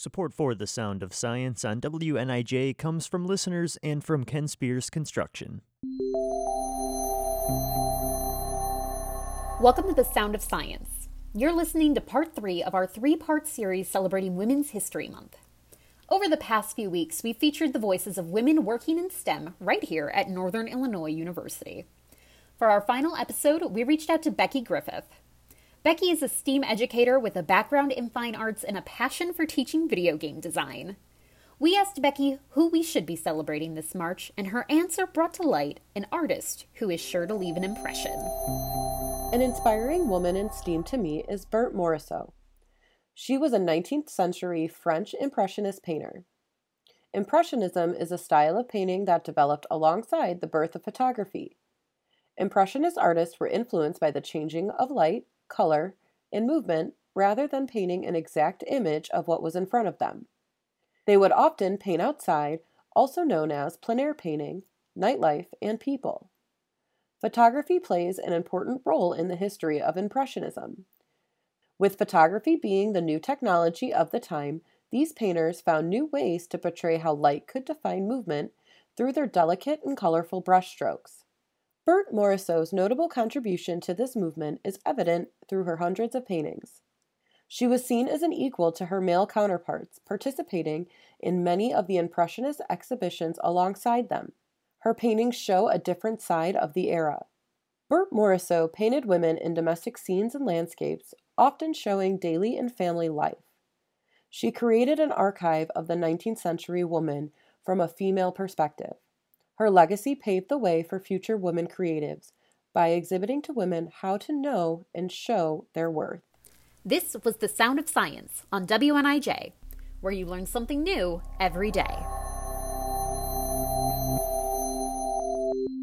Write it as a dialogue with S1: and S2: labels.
S1: Support for The Sound of Science on WNIJ comes from listeners and from Ken Spears Construction.
S2: Welcome to The Sound of Science. You're listening to part three of our three part series celebrating Women's History Month. Over the past few weeks, we've featured the voices of women working in STEM right here at Northern Illinois University. For our final episode, we reached out to Becky Griffith. Becky is a STEAM educator with a background in fine arts and a passion for teaching video game design. We asked Becky who we should be celebrating this March, and her answer brought to light an artist who is sure to leave an impression.
S3: An inspiring woman in STEAM to me is Berthe Morisot. She was a 19th century French Impressionist painter. Impressionism is a style of painting that developed alongside the birth of photography. Impressionist artists were influenced by the changing of light, color, and movement rather than painting an exact image of what was in front of them. They would often paint outside, also known as plein air painting, nightlife, and people. Photography plays an important role in the history of Impressionism. With photography being the new technology of the time, these painters found new ways to portray how light could define movement through their delicate and colorful brushstrokes. Berthe Morisot's notable contribution to this movement is evident through her hundreds of paintings. She was seen as an equal to her male counterparts, participating in many of the Impressionist exhibitions alongside them. Her paintings show a different side of the era. Berthe Morisot painted women in domestic scenes and landscapes, often showing daily and family life. She created an archive of the 19th century woman from a female perspective. Her legacy paved the way for future women creatives by exhibiting to women how to know and show their worth.
S2: This was The Sound of Science on WNIJ, where you learn something new every day.